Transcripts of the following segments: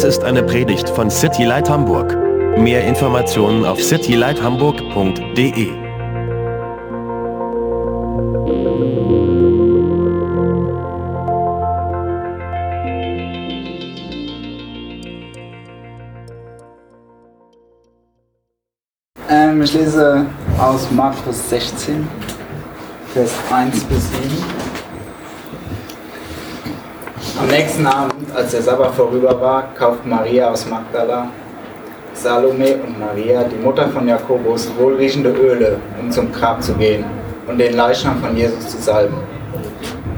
Dies ist eine Predigt von City Light Hamburg. Mehr Informationen auf citylighthamburg.de. Ähm, ich lese aus Markus 16, Vers 1 bis 7. Nächsten Abend, als der Sabbat vorüber war, kauften Maria aus Magdala, Salome und Maria, die Mutter von Jakobus, wohlriechende Öle, um zum Grab zu gehen und den Leichnam von Jesus zu salben.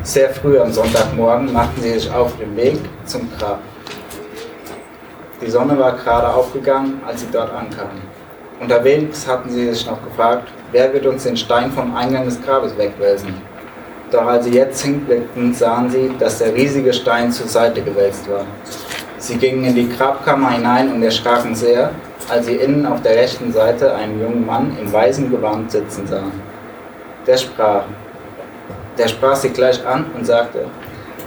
Sehr früh am Sonntagmorgen machten sie sich auf den Weg zum Grab. Die Sonne war gerade aufgegangen, als sie dort ankamen. Unterwegs hatten sie sich noch gefragt, wer wird uns den Stein vom Eingang des Grabes wegwälzen? Doch als sie jetzt hinblickten, sahen sie, dass der riesige Stein zur Seite gewälzt war. Sie gingen in die Grabkammer hinein und erschraken sehr, als sie innen auf der rechten Seite einen jungen Mann im weißen Gewand sitzen sahen. Der sprach, der sprach sie gleich an und sagte,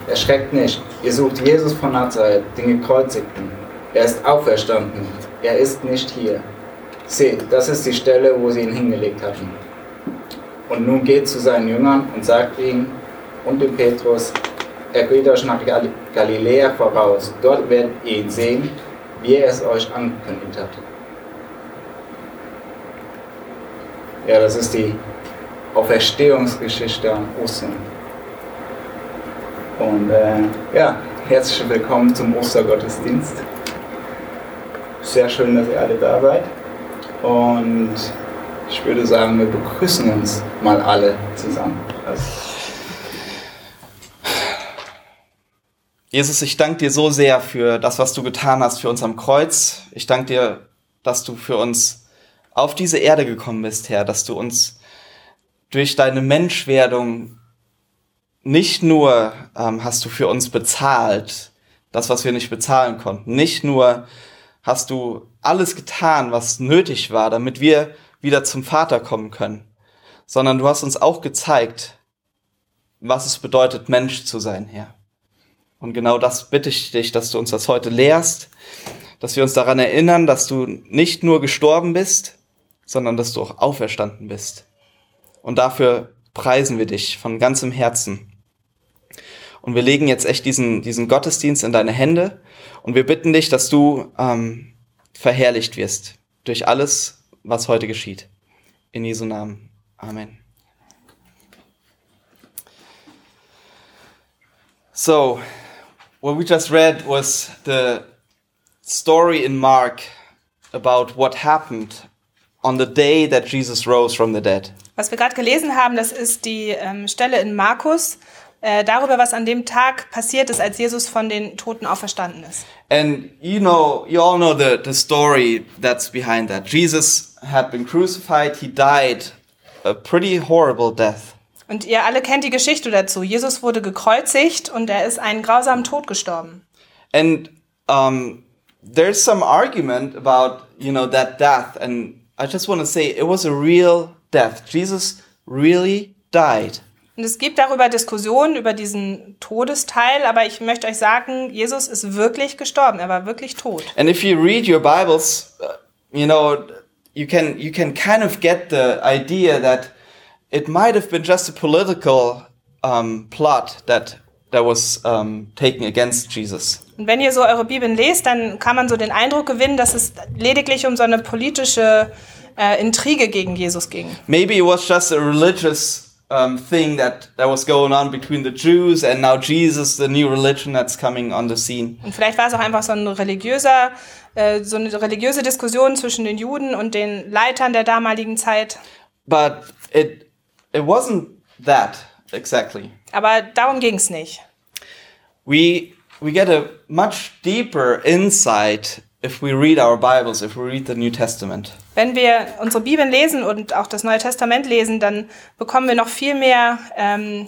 Erschreckt nicht, ihr sucht Jesus von Nazareth, den Gekreuzigten. Er ist auferstanden, er ist nicht hier. Seht, das ist die Stelle, wo sie ihn hingelegt hatten. Und nun geht zu seinen Jüngern und sagt ihnen und dem Petrus, er geht euch nach Gal Galiläa voraus. Dort werdet ihr ihn sehen, wie er es euch angekündigt hat. Ja, das ist die Auferstehungsgeschichte am Ostern. Und äh, ja, herzlich willkommen zum Ostergottesdienst. Sehr schön, dass ihr alle da seid. Und ich würde sagen, wir begrüßen uns mal alle zusammen. Jesus, ich danke dir so sehr für das, was du getan hast für uns am Kreuz. Ich danke dir, dass du für uns auf diese Erde gekommen bist, Herr, dass du uns durch deine Menschwerdung nicht nur ähm, hast du für uns bezahlt, das, was wir nicht bezahlen konnten, nicht nur hast du alles getan, was nötig war, damit wir wieder zum Vater kommen können, sondern du hast uns auch gezeigt, was es bedeutet, Mensch zu sein, Herr. Und genau das bitte ich dich, dass du uns das heute lehrst, dass wir uns daran erinnern, dass du nicht nur gestorben bist, sondern dass du auch auferstanden bist. Und dafür preisen wir dich von ganzem Herzen. Und wir legen jetzt echt diesen, diesen Gottesdienst in deine Hände und wir bitten dich, dass du ähm, verherrlicht wirst durch alles, was heute geschieht. In Jesu Namen. Amen. So, what we just read was the story in Mark about what happened on the day that Jesus rose from the dead. Was wir gerade gelesen haben, das ist die ähm, Stelle in Markus äh, darüber, was an dem Tag passiert ist, als Jesus von den Toten auferstanden ist. And you know, you all know the, the story that's behind that. Jesus had been crucified, he died a pretty horrible death. Und ihr alle kennt die Geschichte dazu. Jesus wurde gekreuzigt und er ist einen grausamen Tod gestorben. And um, there's some argument about, you know, that death. And I just want to say it was a real death. Jesus really died. Und es gibt darüber Diskussionen über diesen Todesteil, aber ich möchte euch sagen, Jesus ist wirklich gestorben. Er war wirklich tot. And if you read your Bibles, uh, you know, you can you can kind of get the idea that it might have been just a political um, plot that that was um, taken against Jesus. Und wenn ihr so eure Bibeln lest, dann kann man so den Eindruck gewinnen, dass es lediglich um so eine politische äh, Intrige gegen Jesus ging. Maybe it was just a religious um, thing that that was going on between the Jews and now Jesus, the new religion that's coming on the scene. Und vielleicht war es auch einfach so ein religiöser, äh, so eine religiöse Diskussion zwischen den Juden und den Leitern der damaligen Zeit. But it it wasn't that exactly. Aber darum ging es nicht. We we get a much deeper insight if we read our Bibles, if we read the New Testament. Wenn wir unsere Bibeln lesen und auch das Neue Testament lesen, dann bekommen wir noch viel mehr ähm,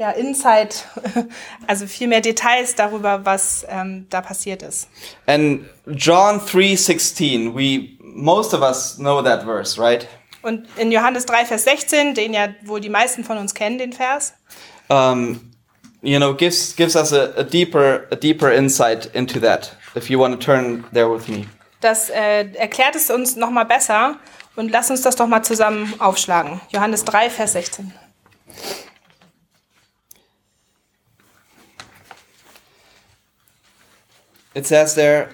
ja, Insight, also viel mehr Details darüber, was ähm, da passiert ist. And John 3:16, we most of us know that verse, right? Und in Johannes 3, Vers 16, den ja wohl die meisten von uns kennen, den Vers, Um, you know, gives gives us a, a deeper a deeper insight into that. if you want to turn there with me. Das äh, erklärt es uns noch mal besser und lass uns das doch mal zusammen aufschlagen. Johannes 3, Vers 16. It says there,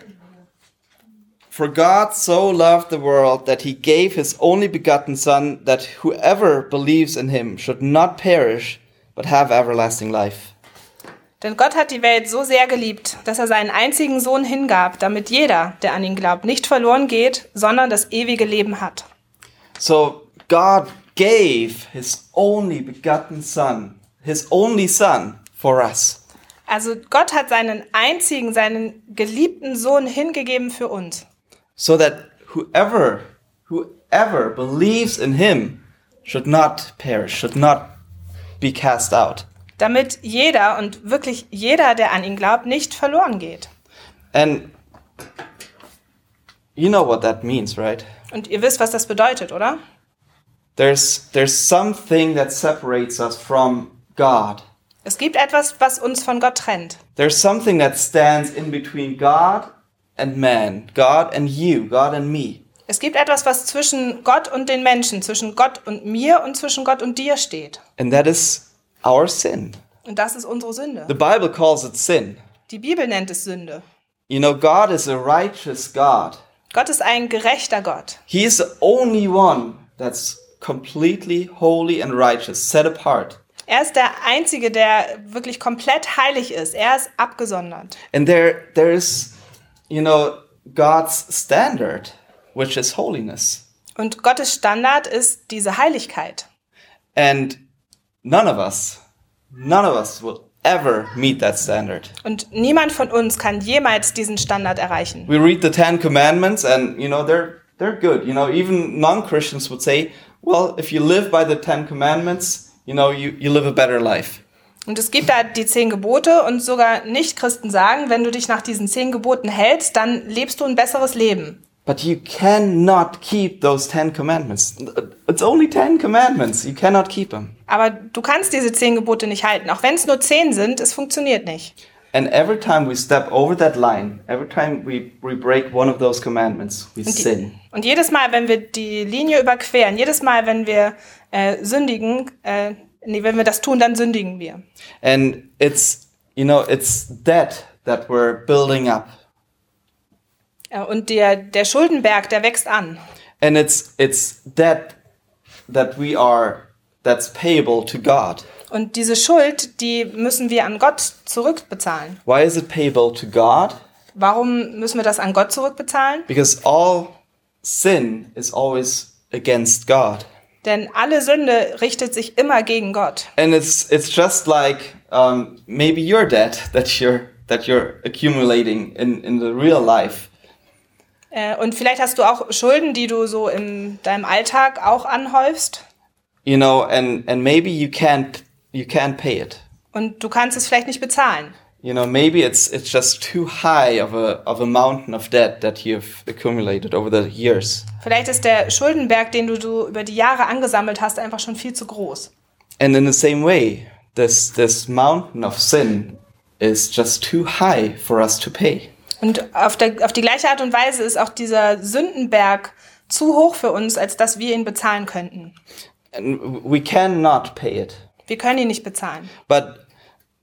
For God so loved the world that he gave his only begotten Son, that whoever believes in him should not perish, but have everlasting life. Denn Gott hat die Welt so sehr geliebt, dass er seinen einzigen Sohn hingab, damit jeder, der an ihn glaubt, nicht verloren geht, sondern das ewige Leben hat. So God gave his only begotten Son, his only Son, for us. Also Gott hat seinen einzigen, seinen geliebten Sohn hingegeben für uns. so that whoever whoever believes in him should not perish should not be cast out Damit jeder und wirklich jeder, der an ihn glaubt, nicht verloren geht. and you know what that means right Und ihr wisst, was das bedeutet, oder? there's there's something that separates us from god Es gibt etwas, was uns von Gott trennt. there's something that stands in between god and man god and you god and me Es gibt etwas, was zwischen Gott und den Menschen, zwischen Gott und mir und zwischen Gott und dir steht. and that is our sin Und das ist unsere Sünde. the bible calls it sin Die Bibel nennt es Sünde. you know god is a righteous god Gott ist ein gerechter Gott. He is the only one that's completely holy and righteous, set apart. Er ist der Einzige, der wirklich komplett heilig ist. Er ist abgesondert. And there there is, you know, God's standard, which is holiness. Und Gottes Standard ist diese Heiligkeit. And none of us, none of us will ever meet that standard. Und niemand von uns kann jemals diesen Standard erreichen. We read the 10 commandments and you know, they're they're good. You know, even non-Christians would say, well, if you live by the 10 commandments, you know, you, you live a better life. Und es gibt da die zehn Gebote und sogar Nicht-Christen sagen, wenn du dich nach diesen zehn Geboten hältst, dann lebst du ein besseres Leben. But you cannot keep those Ten Commandments. It's only Ten Commandments. You cannot keep them. Aber du kannst diese zehn Gebote nicht halten. Auch wenn es nur zehn sind, es funktioniert nicht. And every time we step over that line, every time we, we break one of those commandments, we Und, sin. die, und jedes Mal, wenn wir die Linie überqueren, jedes Mal, wenn wir äh, sündigen, äh, nee, wenn wir das tun, dann sündigen wir. And it's, you know, it's debt that we're building up. Und der, der Schuldenberg, der wächst an. And it's, it's debt that we are, that's payable to God. Und diese Schuld, die müssen wir an Gott zurückbezahlen. Why is it payable to God? Warum müssen wir das an Gott zurückbezahlen? Because all sin is always against God. Denn alle Sünde richtet sich immer gegen Gott. and it's it's just like um, maybe your debt that you're that you're accumulating in in the real life Äh, Und vielleicht hast du auch Schulden, die du so in deinem Alltag auch anhäufst. you know and and maybe you can't you can't pay it Und du kannst es vielleicht nicht bezahlen. you know maybe it's it's just too high of a of a mountain of debt that you've accumulated over the years Vielleicht ist der Schuldenberg, den du, du über die Jahre angesammelt hast, einfach schon viel zu groß. and in the same way this this mountain of sin is just too high for us to pay Und auf, der, auf die gleiche Art und Weise ist auch dieser Sündenberg zu hoch für uns, als dass wir ihn bezahlen könnten. and we cannot pay it Wir können ihn nicht bezahlen. But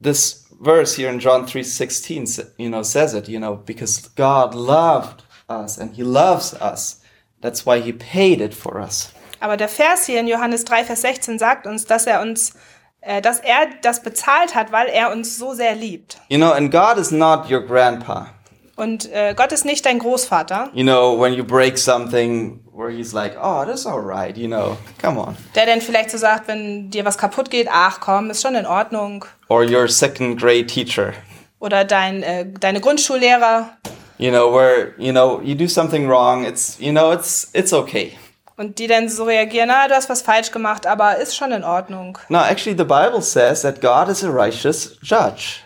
this verse here in John 3:16 sa- you know says it, you know, because God loved us and he loves us. That's why he paid it for us. Aber der Vers hier in Johannes 3, Vers 16 sagt uns, dass er uns, äh, dass er das bezahlt hat, weil er uns so sehr liebt. You know, and God is not your grandpa. Und äh, Gott ist nicht dein Großvater, You know, when you break something where he's like, "Oh, that's all right, you know. Come on." der dann vielleicht so sagt, wenn dir was kaputt geht, ach komm, ist schon in Ordnung. Or your second grade teacher. Oder dein, äh, deine Grundschullehrer. You know, where, you know, you do something wrong, it's, you know, it's it's okay. Und die dann so reagieren, na, du hast was falsch gemacht, aber ist schon in Ordnung. No, actually the Bible says that God is a righteous judge.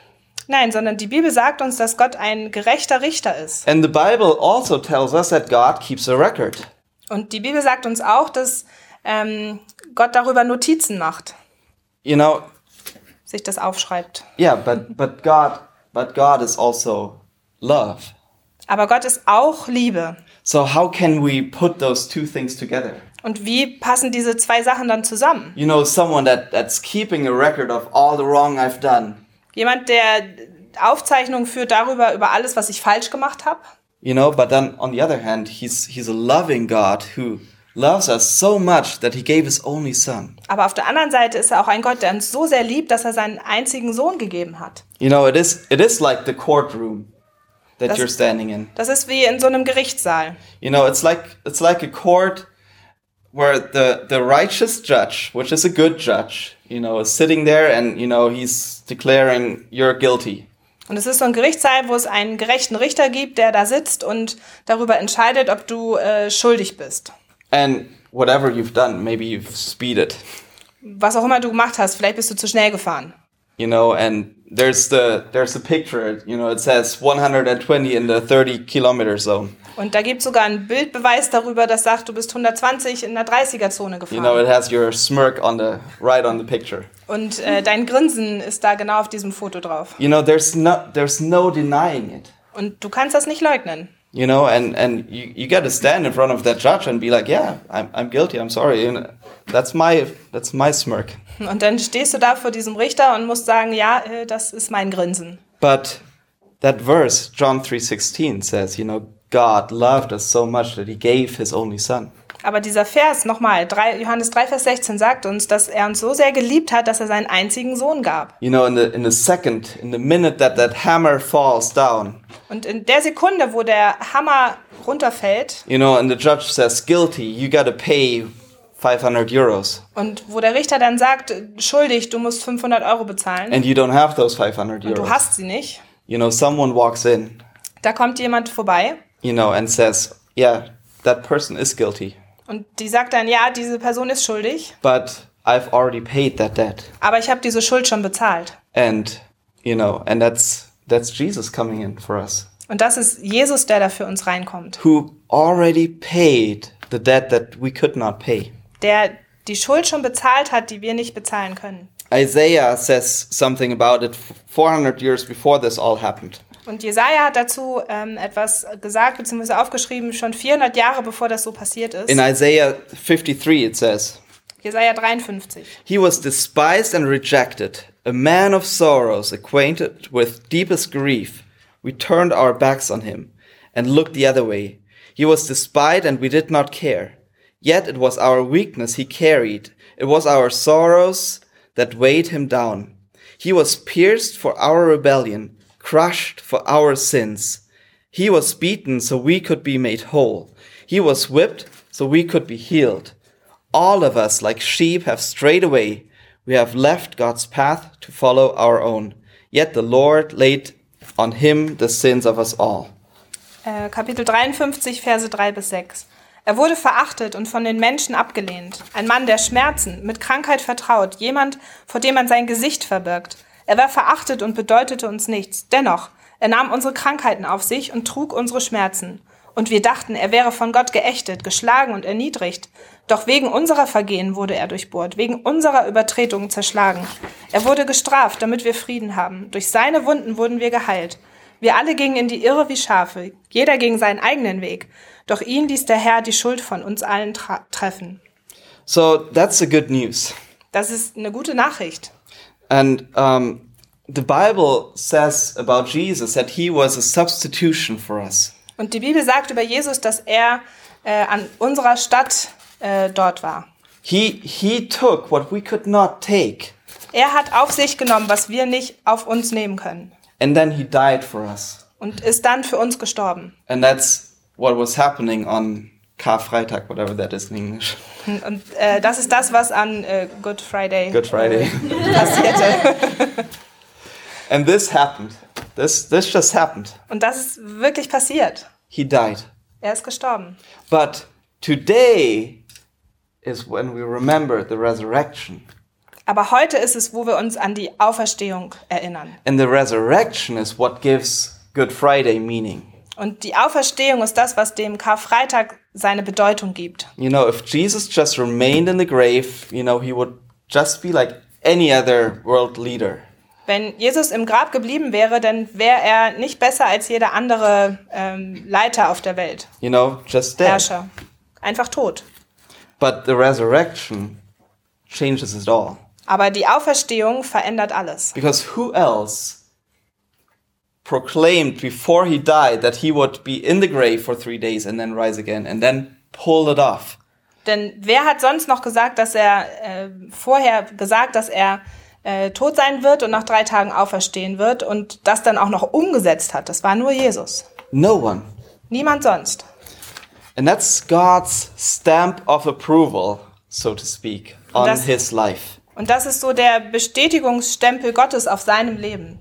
Nein, sondern die Bibel sagt uns, dass Gott ein gerechter Richter ist. And the Bible also tells us that God keeps a record. Und die Bibel sagt uns auch, dass ähm, Gott darüber Notizen macht, You know, sich das aufschreibt. yeah, but but God but God is also love. Aber Gott ist auch Liebe. So how can we put those two things together? Und wie passen diese zwei Sachen dann zusammen? You know, someone that, that's keeping a record of all the wrong I've done. Jemand, der Aufzeichnungen führt darüber, über alles, was ich falsch gemacht habe. You know, but then on the other hand, he's he's a loving God who loves us so much that he gave his only son. Aber auf der anderen Seite ist er auch ein Gott, der uns so sehr liebt, dass er seinen einzigen Sohn gegeben hat. You know, it is it is like the courtroom that Das- you're standing in. Das ist wie in so einem Gerichtssaal. You know, it's like it's like a court where the the righteous judge, which is a good judge, you know, is sitting there and you know he's declaring you're guilty. Und es ist so ein Gerichtssaal, wo es einen gerechten Richter gibt, der da sitzt und darüber entscheidet, ob du äh, schuldig bist. And whatever you've done, maybe you've speeded, Was auch immer du gemacht hast, vielleicht bist du zu schnell gefahren. you know, and there's the there's a picture, you know, it says 120 in the 30 kilometer zone. Und da gibt es sogar einen Bildbeweis darüber, das sagt, du bist 120 in der 30er-Zone You know, gefahren. it has your smirk on the right on the picture. Und äh, dein Grinsen ist da genau auf diesem Foto drauf. You know, there's no there's no denying it. Und du kannst das nicht leugnen. You know, and and you, you got to stand in front of that judge and be like, yeah, I'm I'm guilty. I'm sorry. You know, that's my that's my smirk. Und dann stehst du da vor diesem Richter und musst sagen, ja, äh, das ist mein Grinsen. But that verse, John 3:16 says, you know, God loved us so much that he gave his only son. Aber dieser Vers nochmal, Johannes 3, Vers 16 sagt uns, dass er uns so sehr geliebt hat, dass er seinen einzigen Sohn gab. You know, in the in the second, in the minute that that hammer falls down, Und in der Sekunde, wo der Hammer runterfällt you know, and the judge says guilty, you got to pay 500 euros, und wo der Richter dann sagt, schuldig, du musst 500 Euro bezahlen and you don't have those 500 und du euros. hast sie nicht, You know, someone walks in, da kommt jemand vorbei you know, and says, yeah, that person is guilty, und die sagt dann, ja, diese Person ist schuldig, but I've already paid that debt. aber ich habe diese Schuld schon bezahlt. And, you know, and that's that's Jesus coming in for us, Und das ist Jesus, der da für uns reinkommt, who already paid the debt that we could not pay. der die Schuld schon bezahlt hat, die wir nicht bezahlen können. Isaiah says something about it 400 years before this all happened. Und Jesaja hat dazu ähm, etwas gesagt bzw. aufgeschrieben, schon 400 Jahre bevor das so passiert ist. In Isaiah 53, it says, Jesaja 53. He was despised and rejected, a man of sorrows, acquainted with deepest grief. We turned our backs on him and looked the other way. He was despised and we did not care. Yet it was our weakness he carried. It was our sorrows that weighed him down. He was pierced for our rebellion, crushed for our sins. He was beaten so we could be made whole. He was whipped so we could be healed. All of us, like sheep, have strayed away. We have left God's path to follow our own. Yet the Lord laid on him the sins of us all. Äh, Kapitel 53, Verse 3 bis 6. Er wurde verachtet und von den Menschen abgelehnt. Ein Mann der Schmerzen, mit Krankheit vertraut, jemand, vor dem man sein Gesicht verbirgt. Er war verachtet und bedeutete uns nichts. Dennoch, er nahm unsere Krankheiten auf sich und trug unsere Schmerzen. Und wir dachten, er wäre von Gott geächtet, geschlagen und erniedrigt. Doch wegen unserer Vergehen wurde er durchbohrt, wegen unserer Übertretungen zerschlagen. Er wurde gestraft, damit wir Frieden haben. Durch seine Wunden wurden wir geheilt. Wir alle gingen in die Irre wie Schafe, jeder ging seinen eigenen Weg. Doch ihn ließ der Herr die Schuld von uns allen treffen. So that's the good news. Das ist eine gute Nachricht. And um, the Bible says about Jesus that he was a substitution for us. Und die Bibel sagt über Jesus, dass er äh, an unserer Stadt äh, dort war. He, he took what we could not take, Er hat auf sich genommen, was wir nicht auf uns nehmen können. and then he died for us. Und ist dann für uns gestorben. And that's what was happening on Karfreitag, whatever that is in English. Und äh, das ist das, was an äh, Good Friday Good Friday. Äh, passierte. and this happened. This, this just happened. Und das ist wirklich passiert. He died. Er ist gestorben. But today is when we remember the resurrection. Aber heute ist es, wo wir uns an die Auferstehung erinnern. And the resurrection is what gives Good Friday meaning. Und die Auferstehung ist das, was dem Karfreitag seine Bedeutung gibt. You know, if Jesus just remained in the grave, you know, he would just be like any other world leader. Wenn Jesus im Grab geblieben wäre, dann wäre er nicht besser als jeder andere ähm, Leiter auf der Welt, You know, just dead. Herrscher. Einfach tot. But the resurrection changes it all. Aber die Auferstehung verändert alles. Because who else proclaimed before he died that he would be in the grave for three days and then rise again and then pull it off? Denn wer hat sonst noch gesagt, dass er äh, vorher gesagt, dass er äh, tot sein wird und nach drei Tagen auferstehen wird und das dann auch noch umgesetzt hat? Das war nur Jesus. No one. Niemand sonst. And that's God's stamp of approval, so to speak, on das- his life. Und das ist so der Bestätigungsstempel Gottes auf seinem Leben.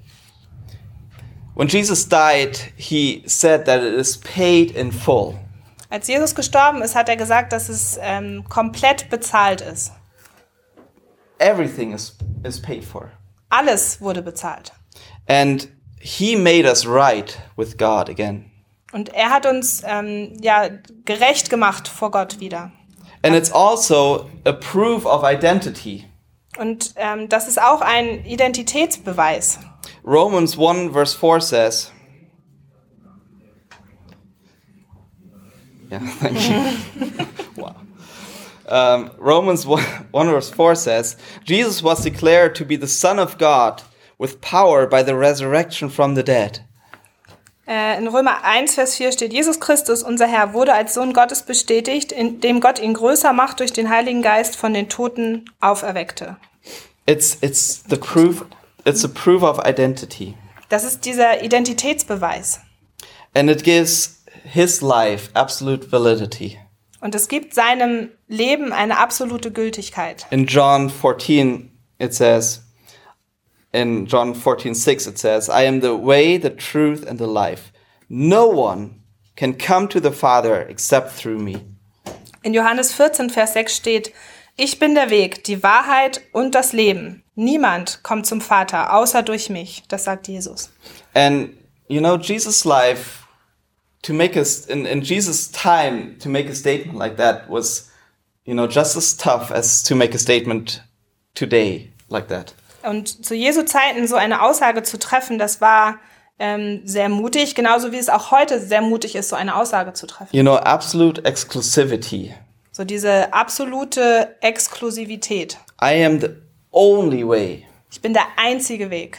When Jesus died, he said that it is paid in full. Als Jesus gestorben ist, hat er gesagt, dass es ähm, komplett bezahlt ist. Everything is, is paid for. Alles wurde bezahlt. And he made us right with God again. Und er hat uns ähm, ja gerecht gemacht vor Gott wieder. And it's also a proof of identity. Und ähm, das ist auch ein Identitätsbeweis. Romans 1 verse 4 says, Yeah, thank you. wow. Um, Romans 1, 1 verse 4 says, Jesus was declared to be the Son of God with power by the resurrection from the dead. Äh, in Römer 1, Vers 4 steht, Jesus Christus, unser Herr, wurde als Sohn Gottes bestätigt, indem Gott ihn größer macht durch den Heiligen Geist von den Toten auferweckte. It's, it's the proof, it's a proof of identity. Das ist dieser Identitätsbeweis. And it gives his life absolute validity. Und es gibt seinem Leben eine absolute Gültigkeit. In John 14, it says, in John 14, 6, it says, I am the way, the truth, and the life. No one can come to the Father except through me. In Johannes 14, Vers 6 steht, ich bin der Weg, die Wahrheit und das Leben. Niemand kommt zum Vater, außer durch mich. Das sagt Jesus. And, you know, Jesus' life, to make us, in, in Jesus' time, to make a statement like that was, you know, just as tough as to make a statement today like that. Und zu Jesu Zeiten so eine Aussage zu treffen, das war ähm, sehr mutig, genauso wie es auch heute sehr mutig ist, so eine Aussage zu treffen. You know, absolute exclusivity. So diese absolute Exklusivität. I am the only way. Ich bin der einzige Weg.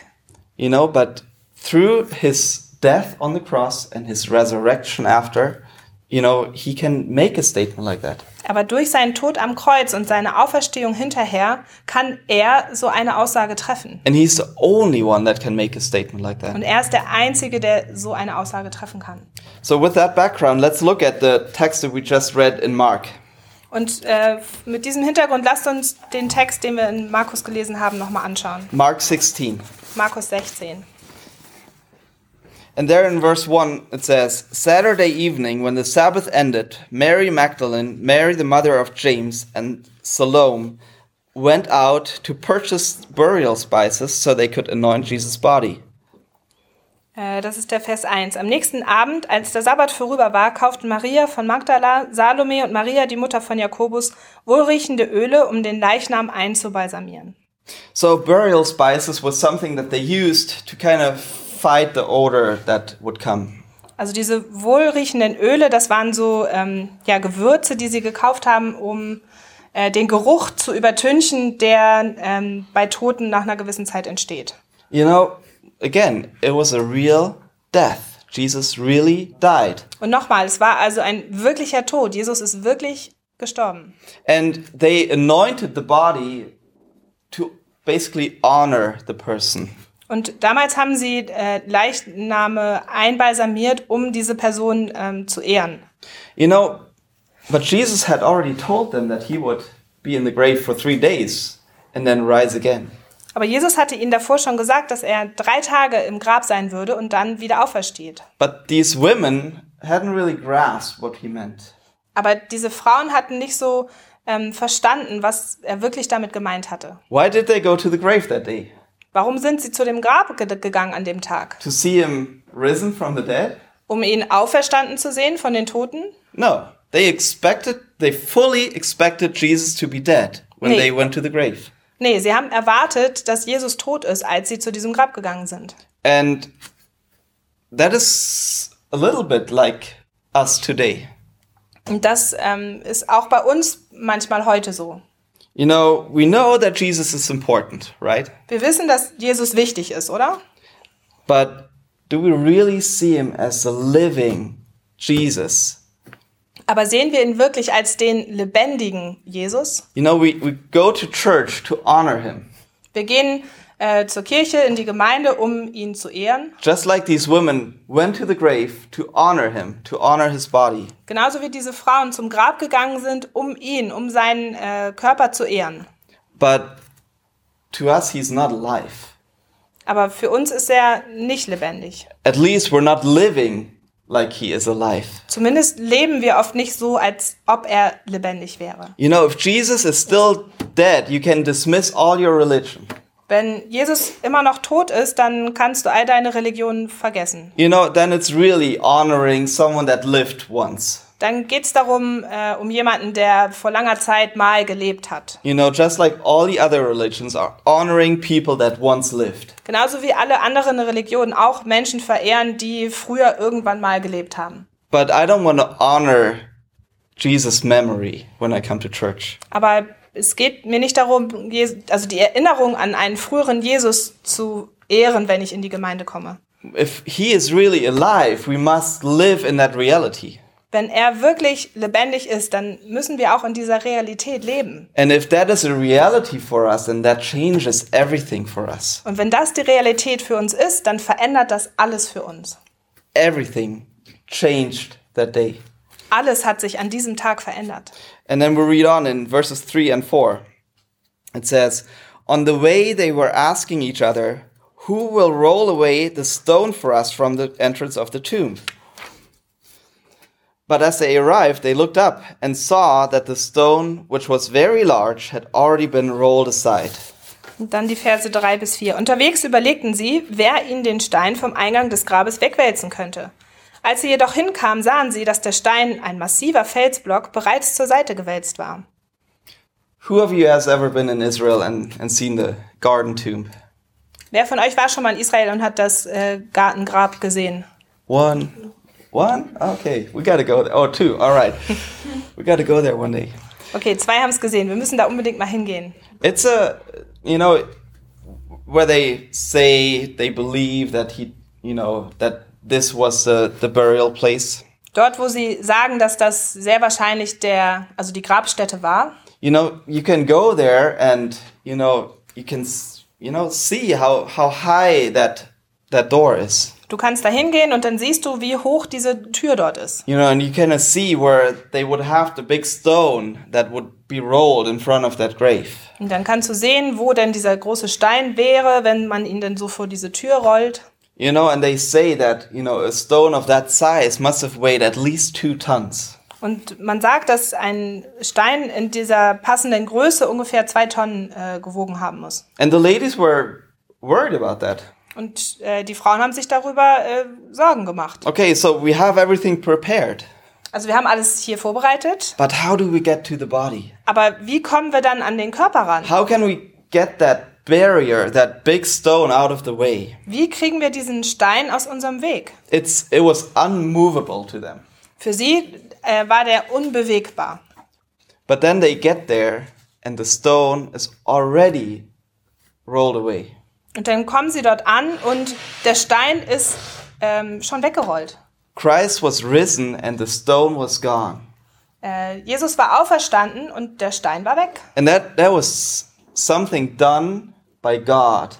You know, but through his death on the cross and his resurrection after, you know, he can make a statement like that. Aber durch seinen Tod am Kreuz und seine Auferstehung hinterher kann er so eine Aussage treffen. And he's the only one that can make a statement like Und that. er ist der Einzige, der so eine Aussage treffen kann. So, with that background, let's look at the text that we just read in Mark. Und äh, mit diesem Hintergrund lasst uns den Text, den wir in Markus gelesen haben, nochmal anschauen. Mark 16. Markus 16. And there in verse 1, it says Saturday evening, when the Sabbath ended, Mary Magdalene, Mary the mother of James, and Salome went out to purchase burial spices so they could anoint Jesus' body. Äh, das ist der Vers 1. Am nächsten Abend, als der Sabbat vorüber war, kauften Maria von Magdala, Salome und Maria, die Mutter von Jakobus, wohlriechende Öle, um den Leichnam einzubalsamieren. So burial spices was something that they used to kind of fight the odor that would come. Also diese wohlriechenden Öle, das waren so ähm, ja, Gewürze, die sie gekauft haben, um äh, den Geruch zu übertünchen, der ähm, bei Toten nach einer gewissen Zeit entsteht. You know, again, it was a real death. Jesus really died. Und nochmal, es war also ein wirklicher Tod. Jesus ist wirklich gestorben. And they anointed the body to basically honor the person. Und damals haben sie äh, Leichname einbalsamiert, um diese Person ähm, zu ehren. You know, but Jesus had already told them that he would be in the grave for three days and then rise again. Aber Jesus hatte ihnen davor schon gesagt, dass er drei Tage im Grab sein würde und dann wieder aufersteht. But these women hadn't really grasped what he meant. Aber diese Frauen hatten nicht so ähm, verstanden, was er wirklich damit gemeint hatte. Why did they go to the grave that day? Warum sind sie zu dem Grab ge gegangen an dem Tag? To see him risen from the dead? Um ihn auferstanden zu sehen von den Toten? No. They expected, they fully expected Jesus to be dead when Nee. they went to the grave. Nee, sie haben erwartet, dass Jesus tot ist, als sie zu diesem Grab gegangen sind. And that is a little bit like us today. Und das ähm, ist auch bei uns manchmal heute so. You know, we know that Jesus is important, right? Wir wissen, dass Jesus wichtig ist, oder? But do we really see him as a living Jesus? Aber sehen wir ihn wirklich als den lebendigen Jesus? You know, we, we go to church to honor him. Wir gehen äh, zur Kirche, in die Gemeinde, um ihn zu ehren. Just like these women went to the grave to honor him, to honor his body. Genauso wie diese Frauen zum Grab gegangen sind, um ihn, um seinen äh, Körper zu ehren. But to us, he's not alive. Aber für uns ist er nicht lebendig. At least we're not living like he is alive. Zumindest leben wir oft nicht so, als ob er lebendig wäre. You know, if Jesus is still dead, you can dismiss all your religion. Wenn Jesus immer noch tot ist, dann kannst du all deine Religionen vergessen. You know, then it's really honoring someone that lived once. Dann geht's darum, äh, um jemanden, der vor langer Zeit mal gelebt hat. You know, just like all the other religions are honoring people that once lived. Genauso wie alle anderen Religionen auch Menschen verehren, die früher irgendwann mal gelebt haben. But I don't want to honor Jesus' memory when I come to church. Aber es geht mir nicht darum, also die Erinnerung an einen früheren Jesus zu ehren, wenn ich in die Gemeinde komme. If he is really alive, we must live in that reality. Wenn er wirklich lebendig ist, dann müssen wir auch in dieser Realität leben. And if that is a reality for us, then that changes everything for us. Und wenn das die Realität für uns ist, dann verändert das alles für uns. Everything changed that day. Alles hat sich an diesem Tag verändert. And then we read on in verses 3 and 4. It says, On the way they were asking each other, Who will roll away the stone for us from the entrance of the tomb? But as they arrived, they looked up and saw that the stone, which was very large, had already been rolled aside. Und dann die Verse 3 bis 4. Unterwegs überlegten sie, wer ihnen den Stein vom Eingang des Grabes wegwälzen könnte. Als sie jedoch hinkamen, sahen sie, dass der Stein, ein massiver Felsblock, bereits zur Seite gewälzt war. Who of you has ever been in Israel and, and seen the garden tomb? Wer von euch war schon mal in Israel und hat das äh, Gartengrab gesehen? One. One? Okay, we gotta go there. Oh, two. All right. we gotta go there one day. Okay, zwei haben es gesehen. Wir müssen da unbedingt mal hingehen. It's a, you know, where they say they believe that he, you know, that this was the, the burial place. Dort, wo sie sagen, dass das sehr wahrscheinlich der, also die Grabstätte war. You know, you can go there and, you know, you can, you know, see how, how high that, that door is. Du kannst da hingehen und dann siehst du, wie hoch diese Tür dort ist. You know, and you of see where they would have the big stone that would be rolled in front of that grave. Und dann kannst du sehen, wo denn dieser große Stein wäre, wenn man ihn dann so vor diese Tür rollt. You know, and they say that, you know, a stone of that size must have weighed at least two tons. Und man sagt, dass ein Stein in dieser passenden Größe ungefähr zwei Tonnen äh, gewogen haben muss. And the ladies were worried about that. Und äh, die Frauen haben sich darüber äh, Sorgen gemacht. Okay, so we have everything prepared, Also wir haben alles hier vorbereitet, but how do we get to the body? aber wie kommen wir dann an den Körper ran? How can we get that barrier, that big stone out of the way? Wie kriegen wir diesen Stein aus unserem Weg? It's it was unmovable to them. Für sie äh, war der unbewegbar. But then they get there and the stone is already rolled away. Und dann kommen sie dort an und der Stein ist ähm, schon weggerollt. Christ was risen and the stone was gone. Äh, Jesus war auferstanden und der Stein war weg. And that that was something done by God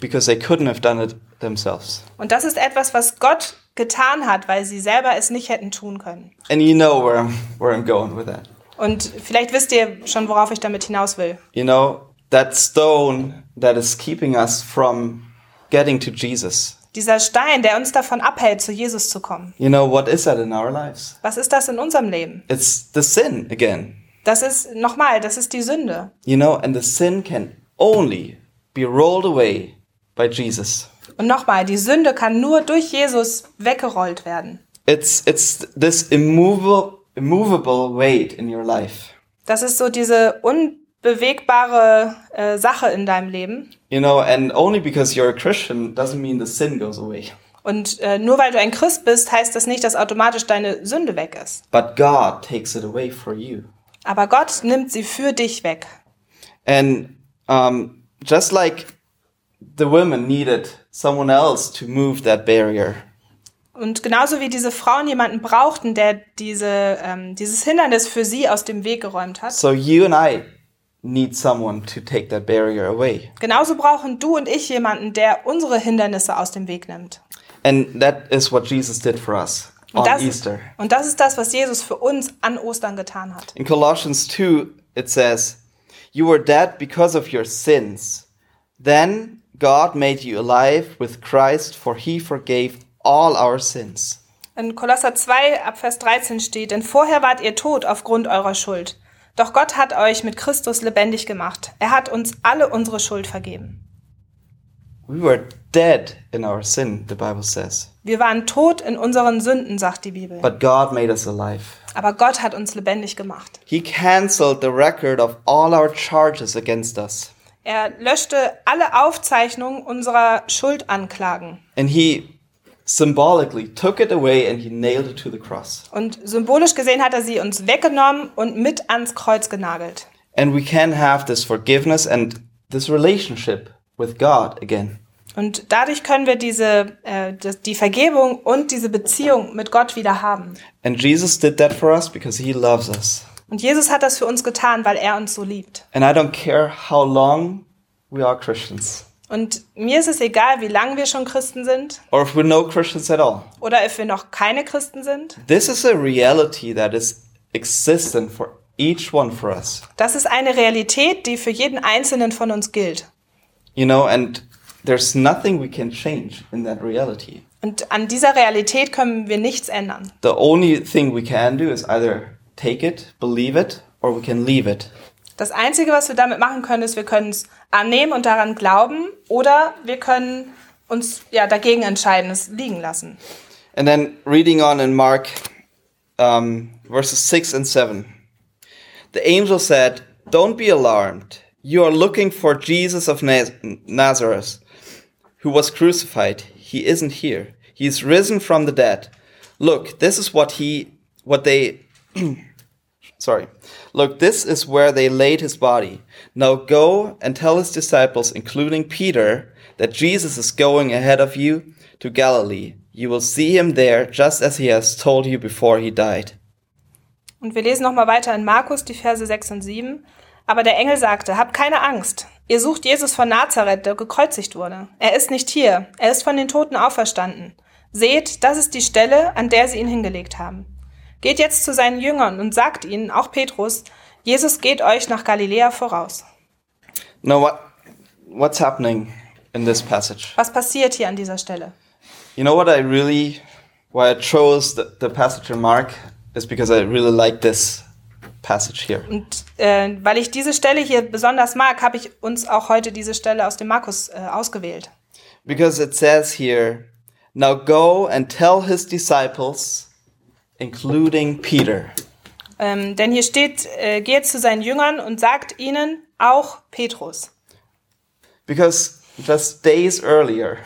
because they couldn't have done it themselves. Und das ist etwas, was Gott getan hat, weil sie selber es nicht hätten tun können. And you know where I'm where I'm going with that. Und vielleicht wisst ihr schon, worauf ich damit hinaus will. You know, that stone that is keeping us from getting to Jesus. Dieser Stein, der uns davon abhält, zu Jesus zu kommen. You know, what is that in our lives? Was ist das in unserem Leben? It's the sin again. Das ist, nochmal, das ist die Sünde. You know, and the sin can only be rolled away by Jesus. Und nochmal, die Sünde kann nur durch Jesus weggerollt werden. It's it's this immovable immovable weight in your life. Das ist so diese unbewegbare äh, Sache in deinem Leben. You know, and only because you're a Christian doesn't mean the sin goes away. Und äh, nur weil du ein Christ bist, heißt das nicht, dass automatisch deine Sünde weg ist. But God takes it away for you. Aber Gott nimmt sie für dich weg. And um, just like the women needed someone else to move that barrier, Und genauso wie diese Frauen jemanden brauchten, der diese, ähm, dieses Hindernis für sie aus dem Weg geräumt hat, so you and I need someone to take that barrier away. genauso brauchen du und ich jemanden, der unsere Hindernisse aus dem Weg nimmt. And that is what Jesus did for us on Und das, Easter. und das ist das, was Jesus für uns an Ostern getan hat. In Colossians 2, it says, You were dead because of your sins. Then God made you alive with Christ, for he forgave all our sins. In Kolosser 2 ab Vers 13 steht, denn vorher wart ihr tot aufgrund eurer Schuld. Doch Gott hat euch mit Christus lebendig gemacht. Er hat uns alle unsere Schuld vergeben. We were dead in our sin, the Bible says. Wir waren tot in unseren Sünden, sagt die Bibel. But God made us alive. Aber Gott hat uns lebendig gemacht. He canceled the record of all our charges against us. Er löschte alle Aufzeichnungen unserer Schuldanklagen. And he symbolically took it away and he nailed it to the cross. Und symbolisch gesehen hat er sie uns weggenommen und mit ans Kreuz genagelt. And we can have this forgiveness and this relationship with God again. Und dadurch können wir diese, äh, die Vergebung und diese Beziehung mit Gott wieder haben. And Jesus did that for us because he loves us. Und Jesus hat das für uns getan, weil er uns so liebt. And I don't care how long we are Christians Und mir ist es egal, wie lange wir schon Christen sind or if we're no Christians at all. oder if wir noch keine Christen sind. This is a reality that is existent for each one for us. Das ist eine Realität, die für jeden Einzelnen von uns gilt. You know, and there's nothing we can change in that reality. Und an dieser Realität können wir nichts ändern. The only thing we can do is either take it, believe it, or we can leave it. Das Einzige, was wir damit machen können, ist, wir können es annehmen und daran glauben oder wir können uns ja dagegen entscheiden, es liegen lassen. And then reading on in Mark um, verses 6 and 7. The angel said, Don't be alarmed. You are looking for Jesus of Naz- Nazareth, who was crucified. He isn't here. He is risen from the dead. Look, this is what he, what they, sorry. Look, this is where they laid his body. Now go and tell his disciples, including Peter, that Jesus is going ahead of you to Galilee. You will see him there, just as he has told you before he died. Und wir lesen nochmal weiter in Markus, die Verse 6 und 7. Aber der Engel sagte, habt keine Angst. Ihr sucht Jesus von Nazareth, der gekreuzigt wurde. Er ist nicht hier. Er ist von den Toten auferstanden. Seht, das ist die Stelle, an der sie ihn hingelegt haben. Geht jetzt zu seinen Jüngern und sagt ihnen, auch Petrus, Jesus geht euch nach Galiläa voraus. Now, what, what's happening in this passage? Was passiert hier an dieser Stelle? You know what I really, why I chose the, the passage in Mark is because I really like this passage here. Und äh, weil ich diese Stelle hier besonders mag, habe ich uns auch heute diese Stelle aus dem Markus äh, ausgewählt. Because it says here, now go and tell his disciples, including Peter. Ähm, denn hier steht, äh, geht zu seinen Jüngern und sagt ihnen, auch Petrus. Because just days earlier,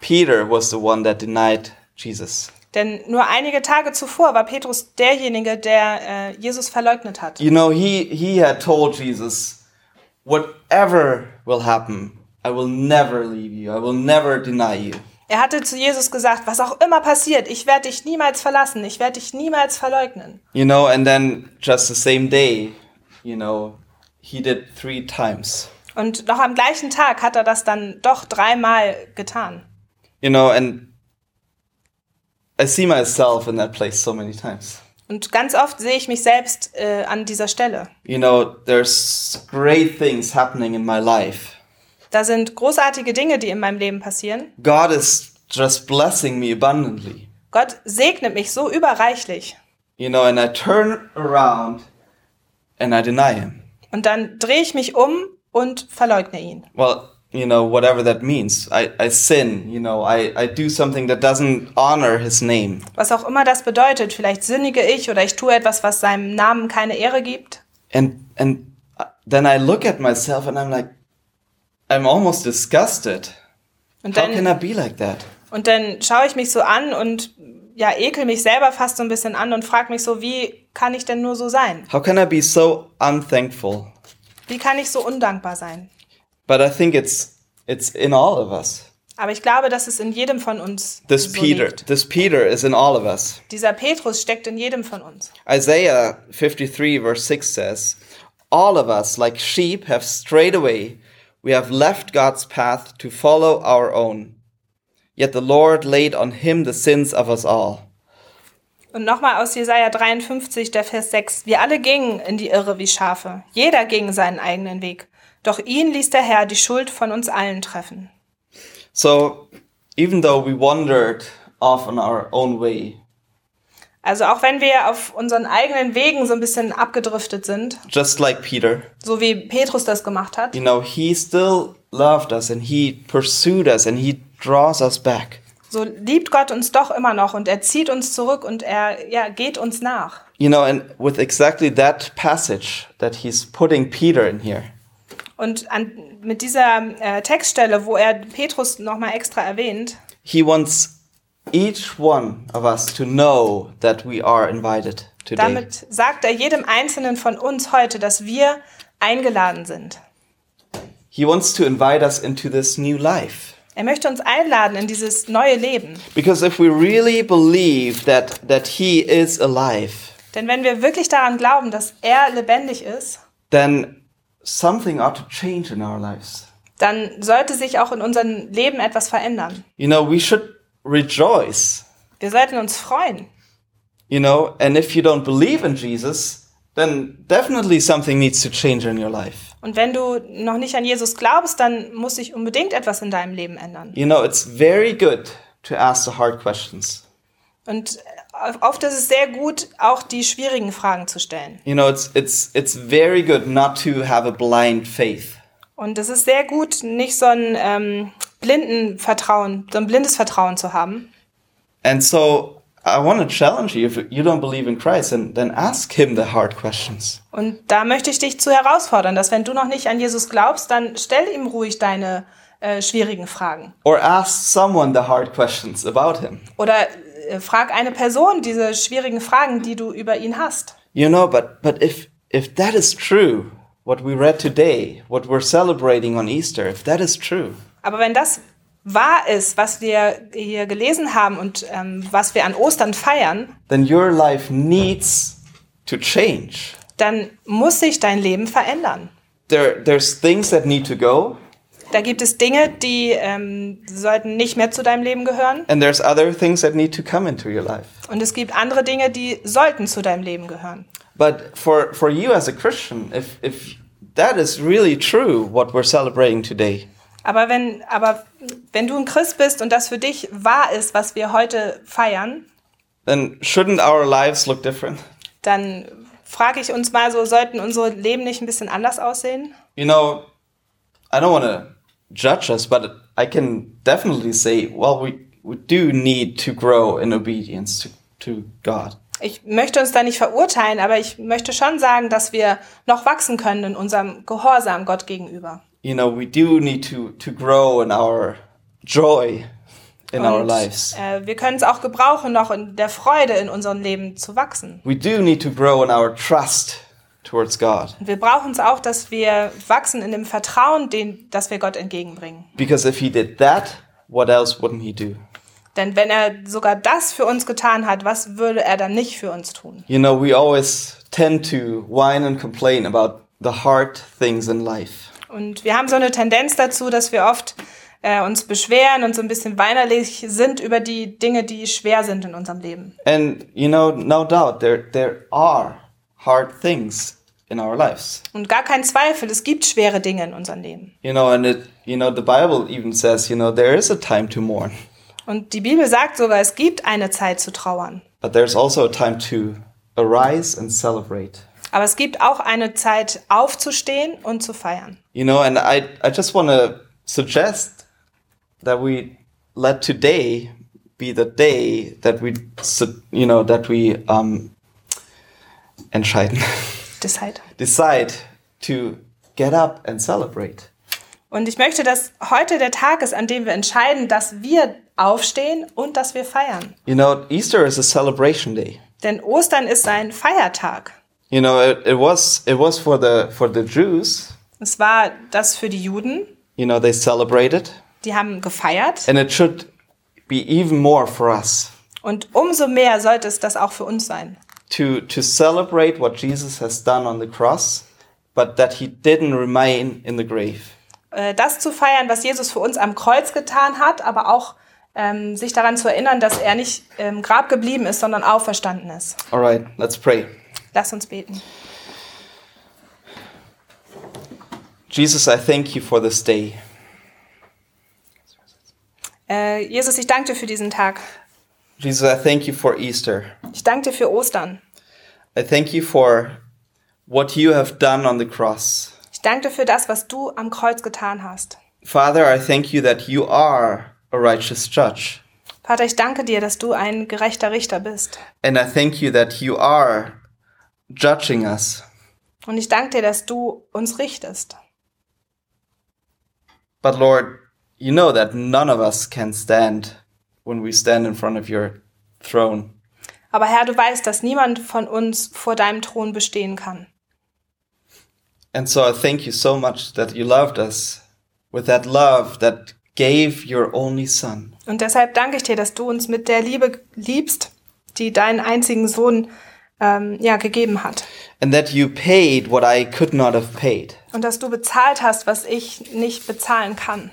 Peter was the one that denied Jesus. Denn nur einige Tage zuvor war Petrus derjenige, der äh, Jesus verleugnet hat. You know, he, he had told Jesus, whatever will happen, I will never leave you. I will never deny you. Er hatte zu Jesus gesagt, was auch immer passiert, ich werde dich niemals verlassen, ich werde dich niemals verleugnen. You know, and then just the same day, you know, he did three times. Und noch am gleichen Tag hat er das dann doch dreimal getan. You know, and I see myself in that place so many times. Und ganz oft sehe ich mich selbst äh, an dieser Stelle. You know, there's great things happening in my life. Da sind großartige Dinge, die in meinem Leben passieren. God is just blessing me abundantly. Gott segnet mich so überreichlich. You know, and I turn around and I deny him. Und dann drehe ich mich um und verleugne ihn. Well, you know, whatever that means. I, I sin, you know, I, I do something that doesn't honor his name. Was auch immer das bedeutet. Vielleicht sündige ich oder ich tue etwas, was seinem Namen keine Ehre gibt. And and then I look at myself and I'm like, I'm almost disgusted. Und How can I dann, be like that? und dann schaue ich mich so an und ja, ekel mich selber fast so ein bisschen an und frage mich so, wie kann ich denn nur so sein? How can I be so unthankful? Wie kann ich so undankbar sein? But I think it's it's in all of us. Aber ich glaube, dass es in jedem von uns This so Peter, liegt. this Peter is in all of us. Dieser Petrus steckt in jedem von uns. Isaiah 53 verse 6 says, All of us, like sheep, have strayed away. We have left God's path to follow our own. Yet the Lord laid on him the sins of us all. Und nochmal aus Jesaja 53, der Vers 6. Wir alle gingen in die Irre wie Schafe. Jeder ging seinen eigenen Weg. Doch ihn ließ der Herr die Schuld von uns allen treffen. So, even though we wandered off on our own way, Also auch wenn wir auf unseren eigenen Wegen so ein bisschen abgedriftet sind, just like Peter, so wie Petrus das gemacht hat, you know, he still loved us and he pursued us and he draws us back. so liebt Gott uns doch immer noch und er zieht uns zurück und er ja, geht uns nach. You know, and with exactly that passage that he's putting Peter in here, Und an, mit dieser äh, Textstelle, wo er Petrus nochmal extra erwähnt, he wants each one of us to know that we are invited today. damit sagt er jedem Einzelnen von uns heute, dass wir eingeladen sind. He wants to invite us into this new life. Er möchte uns einladen in dieses neue Leben. Because if we really believe that, that he is alive, Denn wenn wir wirklich daran glauben, dass er lebendig ist, then something ought to change in our lives. dann sollte sich auch in unserem Leben etwas verändern. You know, we should rejoice. Wir sollten uns freuen. You know, and if you don't believe in Jesus, then definitely something needs to change in your life. Und wenn du noch nicht an Jesus glaubst, dann muss sich unbedingt etwas in deinem Leben ändern. You know, it's very good to ask the hard questions. Und oft ist es sehr gut, auch die schwierigen Fragen zu stellen. You know, it's it's it's very good not to have a blind faith. Und es ist sehr gut, nicht so ein ähm, blinden Vertrauen, so ein blindes Vertrauen zu haben. And so I want to challenge you if you don't believe in Christ, then then ask him the hard questions. Und da möchte ich dich zu herausfordern, dass wenn du noch nicht an Jesus glaubst, dann stell ihm ruhig deine äh, schwierigen Fragen. Or ask someone the hard questions about him. Oder äh, frag eine Person diese schwierigen Fragen, die du über ihn hast. You know, but but if if that is true, what we read today, what we're celebrating on Easter, if that is true, Aber wenn das wahr ist, was wir hier gelesen haben und ähm, was wir an Ostern feiern, then your life needs to change. dann muss sich dein Leben verändern. There there's things that need to go, Da gibt es Dinge, die ähm, sollten nicht mehr zu deinem Leben gehören. and there's other things that need to come into your life. Und es gibt andere Dinge, die sollten zu deinem Leben gehören. But for for you as a Christian, if if that is really true what we're celebrating today, Aber wenn, aber wenn du ein Christ bist und das für dich wahr ist, was wir heute feiern, then shouldn't our lives look different? dann frage ich uns mal so, sollten unsere Leben nicht ein bisschen anders aussehen? You know, I don't want to judge us, but I can definitely say, well, we, we do need to grow in obedience to, to God. Ich möchte uns da nicht verurteilen, aber ich möchte schon sagen, dass wir noch wachsen können in unserem Gehorsam Gott gegenüber. You know, we do need to, to grow in our joy in our Und, lives. äh, wir können es auch gebrauchen, noch in der Freude in unserem Leben zu wachsen. We do need to grow in our trust towards God. Und wir brauchen es auch, dass wir wachsen in dem Vertrauen, den, das wir Gott entgegenbringen. Because if He did that, what else wouldn't He do? Denn wenn er sogar das für uns getan hat, was würde er dann nicht für uns tun? You know, we always tend to whine and complain about the hard things in life. Und wir haben so eine Tendenz dazu, dass wir oft äh, uns beschweren und so ein bisschen weinerlich sind über die Dinge, die schwer sind in unserem Leben. And you know, no doubt there there are hard things in our lives. Und gar kein Zweifel, es gibt schwere Dinge in unserem Leben. You know, and it you know, the Bible even says, you know, there is a time to mourn, Und die Bibel sagt sogar, es gibt eine Zeit zu trauern. but there's also a time to arise and celebrate. Aber es gibt auch eine Zeit aufzustehen und zu feiern. You know, and I I just want to suggest that we let today be the day that we you know, that we um entscheiden Deshalb. decide to get up and celebrate. Und ich möchte, dass heute der Tag ist, an dem wir entscheiden, dass wir aufstehen und dass wir feiern. You know, Easter is a celebration day. Denn Ostern ist ein Feiertag. You know, it, it was it was for the for the Jews. Es war das für die Juden. You know, they celebrated, Die haben gefeiert. and it should be even more for us Und umso mehr sollte es das auch für uns sein. to to celebrate what Jesus has done on the cross, but that he didn't remain in the grave. Äh, Das zu feiern, was Jesus für uns am Kreuz getan hat, aber auch ähm, sich daran zu erinnern, dass er nicht im Grab geblieben ist, sondern auferstanden ist. All right, let's pray. Lass uns beten. Jesus, I thank you for this day. Äh, Jesus, ich danke dir für diesen Tag. Jesus, I thank you for Easter. Ich danke dir für Ostern. I thank you for what you have done on the cross. Ich danke dir für das, was du am Kreuz getan hast. Father, I thank you that you are a righteous judge. Vater, ich danke dir, dass du ein gerechter Richter bist. And I thank you that you are judging us. Und ich danke dir, dass du uns richtest. But Lord, you know that none of us can stand when we stand in front of your throne. Aber Herr, du weißt, dass niemand von uns vor deinem Thron bestehen kann. And so I thank you so much that you loved us with that love that gave your only son. Und deshalb danke ich dir, dass du uns mit der Liebe liebst, die deinen einzigen Sohn ähm, ja, gegeben hat. And that you paid what I could not have paid. Und dass du bezahlt hast, was ich nicht bezahlen kann.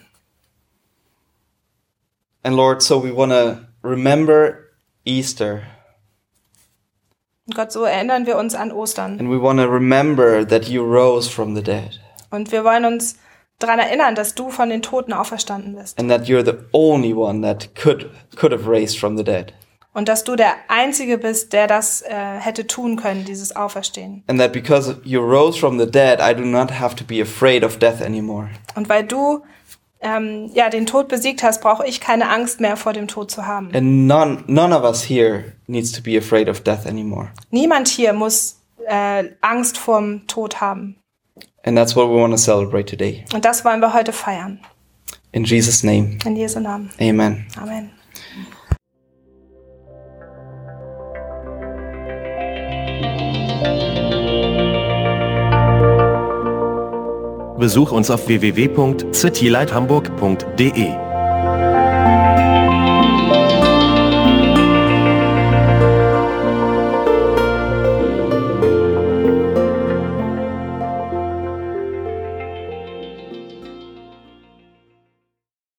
And Lord, so we want to remember Easter Und Gott, so erinnern wir uns an Ostern. and we want to remember that you rose from the dead Und wir wollen uns daran erinnern, dass du von den Toten auferstanden bist. and that you're the only one that could could have raised from the dead. Und dass du der Einzige bist, der das äh, hätte tun können, dieses Auferstehen. And that because you rose from the dead, I do not have to be afraid of death anymore. Und weil du ähm, ja, den Tod besiegt hast, brauche ich keine Angst mehr vor dem Tod zu haben. And none none of us here needs to be afraid of death anymore. Niemand hier muss äh, Angst vorm Tod haben. And that's what we want to celebrate today. Und das wollen wir heute feiern. In Jesus name. In Jesu Namen. Amen. Amen. Besuch uns auf www.citylighthamburg.de.